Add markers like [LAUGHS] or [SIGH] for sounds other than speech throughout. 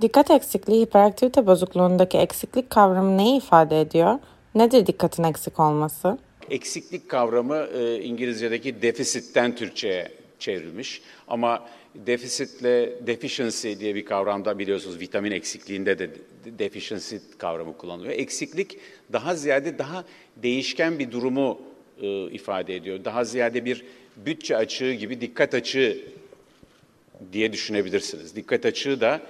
Dikkat eksikliği hiperaktivite bozukluğundaki eksiklik kavramı neyi ifade ediyor? Nedir dikkatin eksik olması? Eksiklik kavramı e, İngilizce'deki defisitten Türkçe'ye çevrilmiş. Ama defisitle deficiency diye bir kavramda biliyorsunuz vitamin eksikliğinde de deficiency kavramı kullanılıyor. Eksiklik daha ziyade daha değişken bir durumu e, ifade ediyor. Daha ziyade bir bütçe açığı gibi dikkat açığı diye düşünebilirsiniz. Dikkat açığı da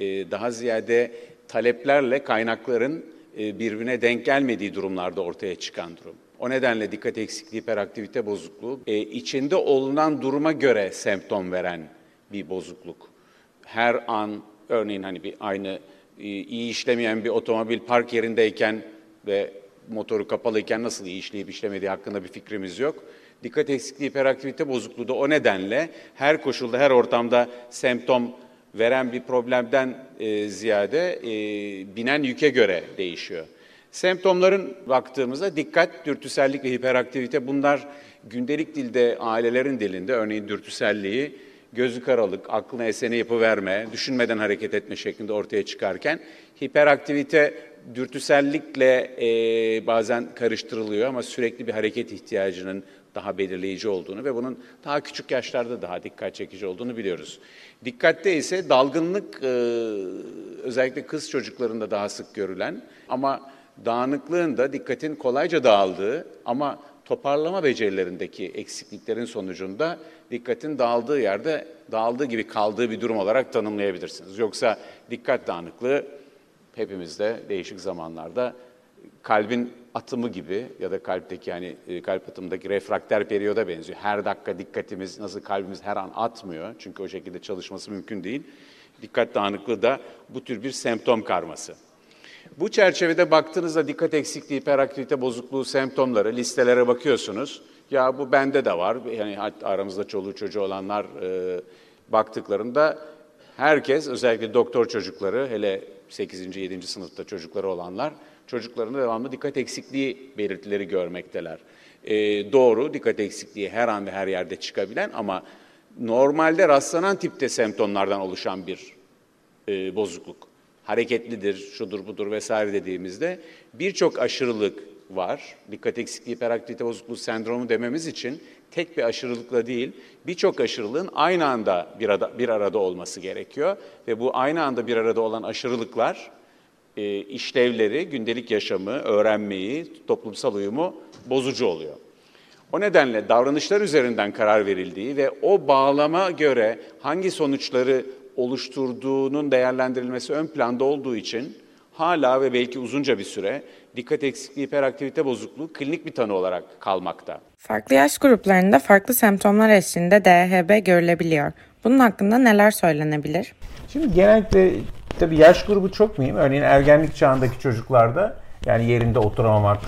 daha ziyade taleplerle kaynakların e, birbirine denk gelmediği durumlarda ortaya çıkan durum. O nedenle dikkat eksikliği, hiperaktivite bozukluğu e, içinde olunan duruma göre semptom veren bir bozukluk. Her an örneğin hani bir aynı iyi işlemeyen bir otomobil park yerindeyken ve motoru kapalıyken nasıl iyi işleyip işlemediği hakkında bir fikrimiz yok. Dikkat eksikliği, hiperaktivite bozukluğu da o nedenle her koşulda, her ortamda semptom veren bir problemden e, ziyade e, binen yüke göre değişiyor. Semptomların baktığımızda dikkat, dürtüsellik ve hiperaktivite bunlar gündelik dilde, ailelerin dilinde örneğin dürtüselliği gözü karalık, aklına esene yapıverme, düşünmeden hareket etme şeklinde ortaya çıkarken hiperaktivite dürtüsellikle e, bazen karıştırılıyor ama sürekli bir hareket ihtiyacının daha belirleyici olduğunu ve bunun daha küçük yaşlarda daha dikkat çekici olduğunu biliyoruz. Dikkatte ise dalgınlık e, özellikle kız çocuklarında daha sık görülen ama dağınıklığın da dikkatin kolayca dağıldığı ama toparlama becerilerindeki eksikliklerin sonucunda dikkatin dağıldığı yerde dağıldığı gibi kaldığı bir durum olarak tanımlayabilirsiniz. Yoksa dikkat dağınıklığı hepimizde değişik zamanlarda kalbin atımı gibi ya da kalpteki yani e, kalp atımındaki refrakter periyoda benziyor. Her dakika dikkatimiz nasıl kalbimiz her an atmıyor çünkü o şekilde çalışması mümkün değil. Dikkat dağınıklığı da bu tür bir semptom karması. Bu çerçevede baktığınızda dikkat eksikliği, hiperaktivite bozukluğu semptomları listelere bakıyorsunuz. Ya bu bende de var. Yani aramızda çoluğu çocuğu olanlar e, baktıklarında herkes özellikle doktor çocukları hele 8. 7. sınıfta çocukları olanlar çocuklarında devamlı dikkat eksikliği belirtileri görmekteler. E, doğru, dikkat eksikliği her an ve her yerde çıkabilen ama normalde rastlanan tipte semptomlardan oluşan bir e, bozukluk. Hareketlidir, şudur budur vesaire dediğimizde birçok aşırılık var. Dikkat eksikliği, hiperaktivite bozukluğu sendromu dememiz için tek bir aşırılıkla değil, birçok aşırılığın aynı anda bir arada, bir arada olması gerekiyor. Ve bu aynı anda bir arada olan aşırılıklar e, işlevleri, gündelik yaşamı, öğrenmeyi, toplumsal uyumu bozucu oluyor. O nedenle davranışlar üzerinden karar verildiği ve o bağlama göre hangi sonuçları oluşturduğunun değerlendirilmesi ön planda olduğu için hala ve belki uzunca bir süre dikkat eksikliği, hiperaktivite bozukluğu klinik bir tanı olarak kalmakta. Farklı yaş gruplarında farklı semptomlar eşliğinde DHB görülebiliyor. Bunun hakkında neler söylenebilir? Şimdi genellikle tabii yaş grubu çok mühim. Örneğin ergenlik çağındaki çocuklarda yani yerinde oturamamak,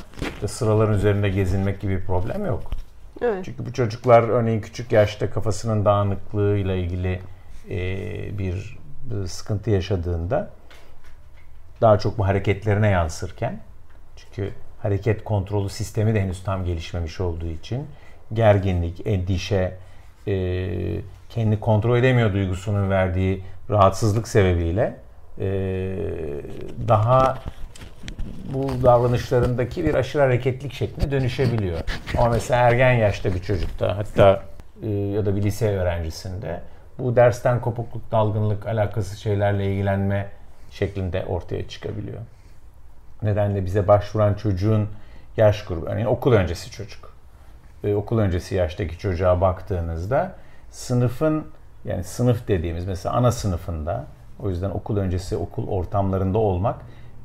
sıraların üzerinde gezinmek gibi bir problem yok. Evet. Çünkü bu çocuklar örneğin küçük yaşta kafasının dağınıklığıyla ilgili e, bir, bir sıkıntı yaşadığında daha çok bu hareketlerine yansırken çünkü hareket kontrolü sistemi de henüz tam gelişmemiş olduğu için gerginlik, endişe, e, kendi kontrol edemiyor duygusunun verdiği rahatsızlık sebebiyle e, daha bu davranışlarındaki bir aşırı hareketlik şekline dönüşebiliyor. Ama mesela ergen yaşta bir çocukta hatta e, ya da bir lise öğrencisinde bu dersten kopukluk, dalgınlık, alakası şeylerle ilgilenme şeklinde ortaya çıkabiliyor. Nedenle bize başvuran çocuğun yaş grubu, örneğin okul öncesi çocuk. Ee, okul öncesi yaştaki çocuğa baktığınızda sınıfın yani sınıf dediğimiz mesela ana sınıfında o yüzden okul öncesi okul ortamlarında olmak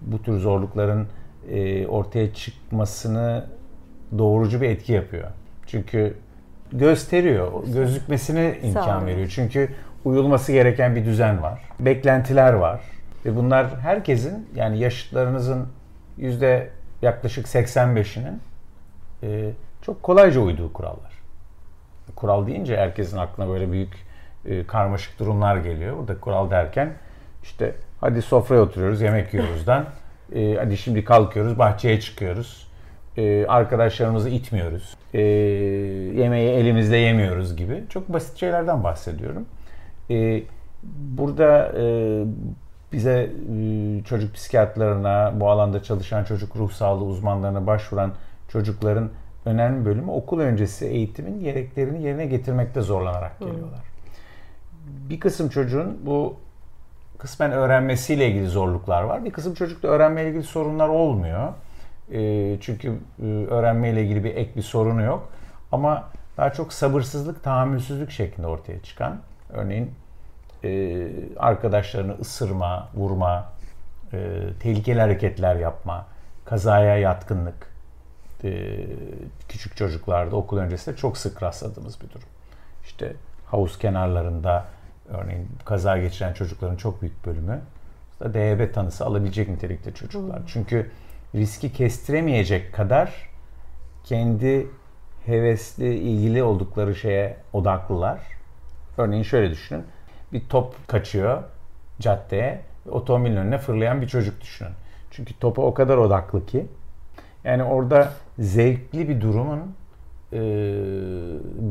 bu tür zorlukların e, ortaya çıkmasını doğrucu bir etki yapıyor. Çünkü gösteriyor, gözükmesine imkan veriyor. Çünkü uyulması gereken bir düzen var. Beklentiler var. Ve bunlar herkesin yani yaşıtlarınızın yüzde yaklaşık 85'inin e, çok kolayca uyduğu kurallar. Kural deyince herkesin aklına böyle büyük e, karmaşık durumlar geliyor. Burada kural derken işte hadi sofraya oturuyoruz, yemek yiyoruzdan. E, hadi şimdi kalkıyoruz, bahçeye çıkıyoruz. E, arkadaşlarımızı itmiyoruz. E, yemeği elimizde yemiyoruz gibi. Çok basit şeylerden bahsediyorum. E, burada e, bize e, çocuk psikiyatrlarına, bu alanda çalışan çocuk ruh sağlığı uzmanlarına başvuran çocukların önemli bölümü okul öncesi eğitimin gereklerini yerine getirmekte zorlanarak geliyorlar. Bir kısım çocuğun bu kısmen öğrenmesiyle ilgili zorluklar var. Bir kısım çocukta öğrenmeyle ilgili sorunlar olmuyor. E, çünkü e, öğrenmeyle ilgili bir ek bir sorunu yok. Ama daha çok sabırsızlık, tahammülsüzlük şeklinde ortaya çıkan. Örneğin e, arkadaşlarını ısırma, vurma, e, tehlikeli hareketler yapma, kazaya yatkınlık e, küçük çocuklarda okul öncesinde çok sık rastladığımız bir durum. İşte havuz kenarlarında örneğin kaza geçiren çocukların çok büyük bölümü da DHB tanısı alabilecek nitelikte çocuklar. Hmm. Çünkü riski kestiremeyecek kadar kendi hevesli, ilgili oldukları şeye odaklılar. Örneğin şöyle düşünün. Bir top kaçıyor caddeye otomobilin önüne fırlayan bir çocuk düşünün. Çünkü topa o kadar odaklı ki yani orada zevkli bir durumun e,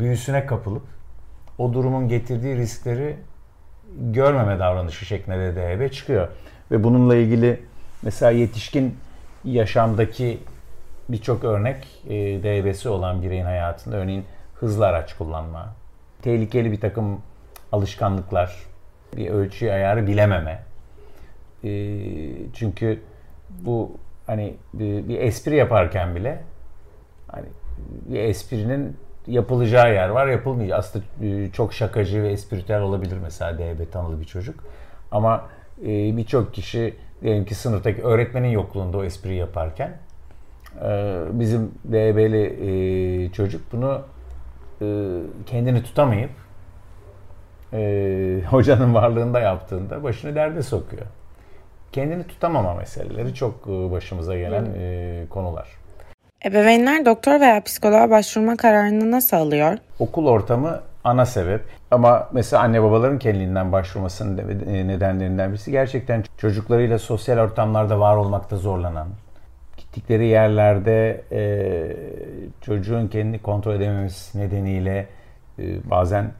büyüsüne kapılıp o durumun getirdiği riskleri görmeme davranışı şeklinde de DHB çıkıyor. Ve bununla ilgili mesela yetişkin yaşamdaki birçok örnek e, DHB'si olan bireyin hayatında örneğin hızlı araç kullanma, tehlikeli bir takım alışkanlıklar, bir ölçü ayarı bilememe. E, çünkü bu hani bir, bir espri yaparken bile hani bir esprinin yapılacağı yer var, yapılmayacak. Aslında e, çok şakacı ve espritüel olabilir mesela DB tanılı bir çocuk. Ama e, birçok kişi diyelim ki sınıftaki öğretmenin yokluğunda o espriyi yaparken e, bizim DB'li e, çocuk bunu e, kendini tutamayıp e, [LAUGHS] hocanın varlığında yaptığında başını derde sokuyor. Kendini tutamama meseleleri çok e, başımıza gelen e, konular. Ebeveynler doktor veya psikoloğa başvurma kararını nasıl alıyor? Okul ortamı ana sebep. Ama mesela anne babaların kendiliğinden başvurmasının e, nedenlerinden birisi gerçekten çocuklarıyla sosyal ortamlarda var olmakta zorlanan, gittikleri yerlerde e, çocuğun kendini kontrol edememesi nedeniyle e, bazen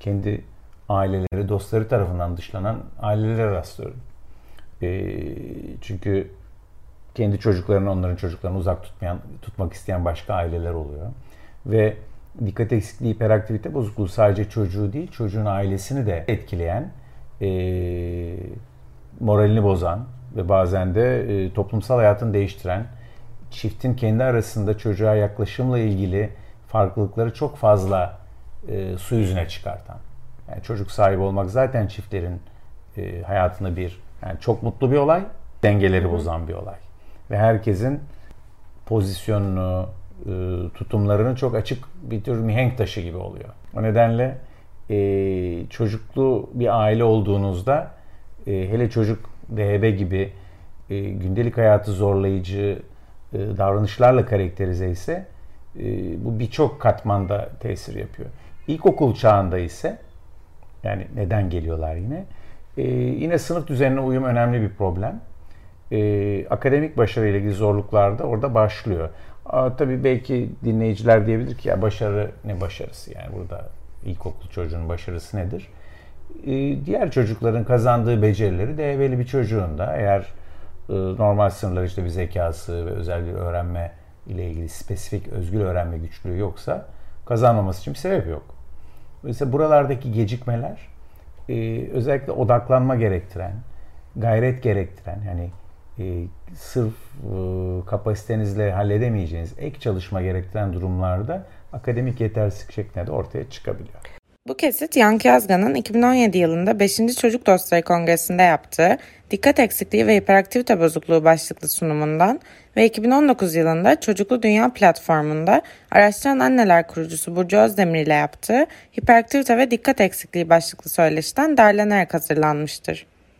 kendi aileleri, dostları tarafından dışlanan ailelere rastlıyorum. E, çünkü kendi çocuklarını onların çocuklarını uzak tutmayan, tutmak isteyen başka aileler oluyor. Ve dikkat eksikliği, hiperaktivite bozukluğu sadece çocuğu değil, çocuğun ailesini de etkileyen, e, moralini bozan ve bazen de e, toplumsal hayatını değiştiren, çiftin kendi arasında çocuğa yaklaşımla ilgili farklılıkları çok fazla e, su yüzüne çıkartan. Yani çocuk sahibi olmak zaten çiftlerin e, hayatında bir yani çok mutlu bir olay, dengeleri bozan bir olay ve herkesin pozisyonunu, e, tutumlarını çok açık bir tür mihenk taşı gibi oluyor. O nedenle e, çocuklu bir aile olduğunuzda e, hele çocuk DHB gibi gündelik hayatı zorlayıcı davranışlarla karakterize ise bu birçok katmanda tesir yapıyor. İlkokul çağında ise yani neden geliyorlar yine? yine sınıf düzenine uyum önemli bir problem e, akademik başarıyla ilgili zorluklar da orada başlıyor. Aa, tabii belki dinleyiciler diyebilir ki ya başarı ne başarısı yani burada ilkokul çocuğunun başarısı nedir? E, diğer çocukların kazandığı becerileri DB'li bir çocuğun da eğer e, normal sınırlar işte bir zekası ve özel bir öğrenme ile ilgili spesifik özgül öğrenme güçlüğü yoksa kazanmaması için bir sebep yok. Mesela buralardaki gecikmeler e, özellikle odaklanma gerektiren, gayret gerektiren yani e, sırf e, kapasitenizle halledemeyeceğiniz ek çalışma gerektiren durumlarda akademik yetersizlik şeklinde de ortaya çıkabiliyor. Bu kesit Yankı Yazgan'ın 2017 yılında 5. Çocuk Dostları Kongresi'nde yaptığı Dikkat Eksikliği ve Hiperaktivite Bozukluğu başlıklı sunumundan ve 2019 yılında Çocuklu Dünya platformunda Araştıran Anneler kurucusu Burcu Özdemir ile yaptığı Hiperaktivite ve Dikkat Eksikliği başlıklı söyleşiden derlenerek hazırlanmıştır.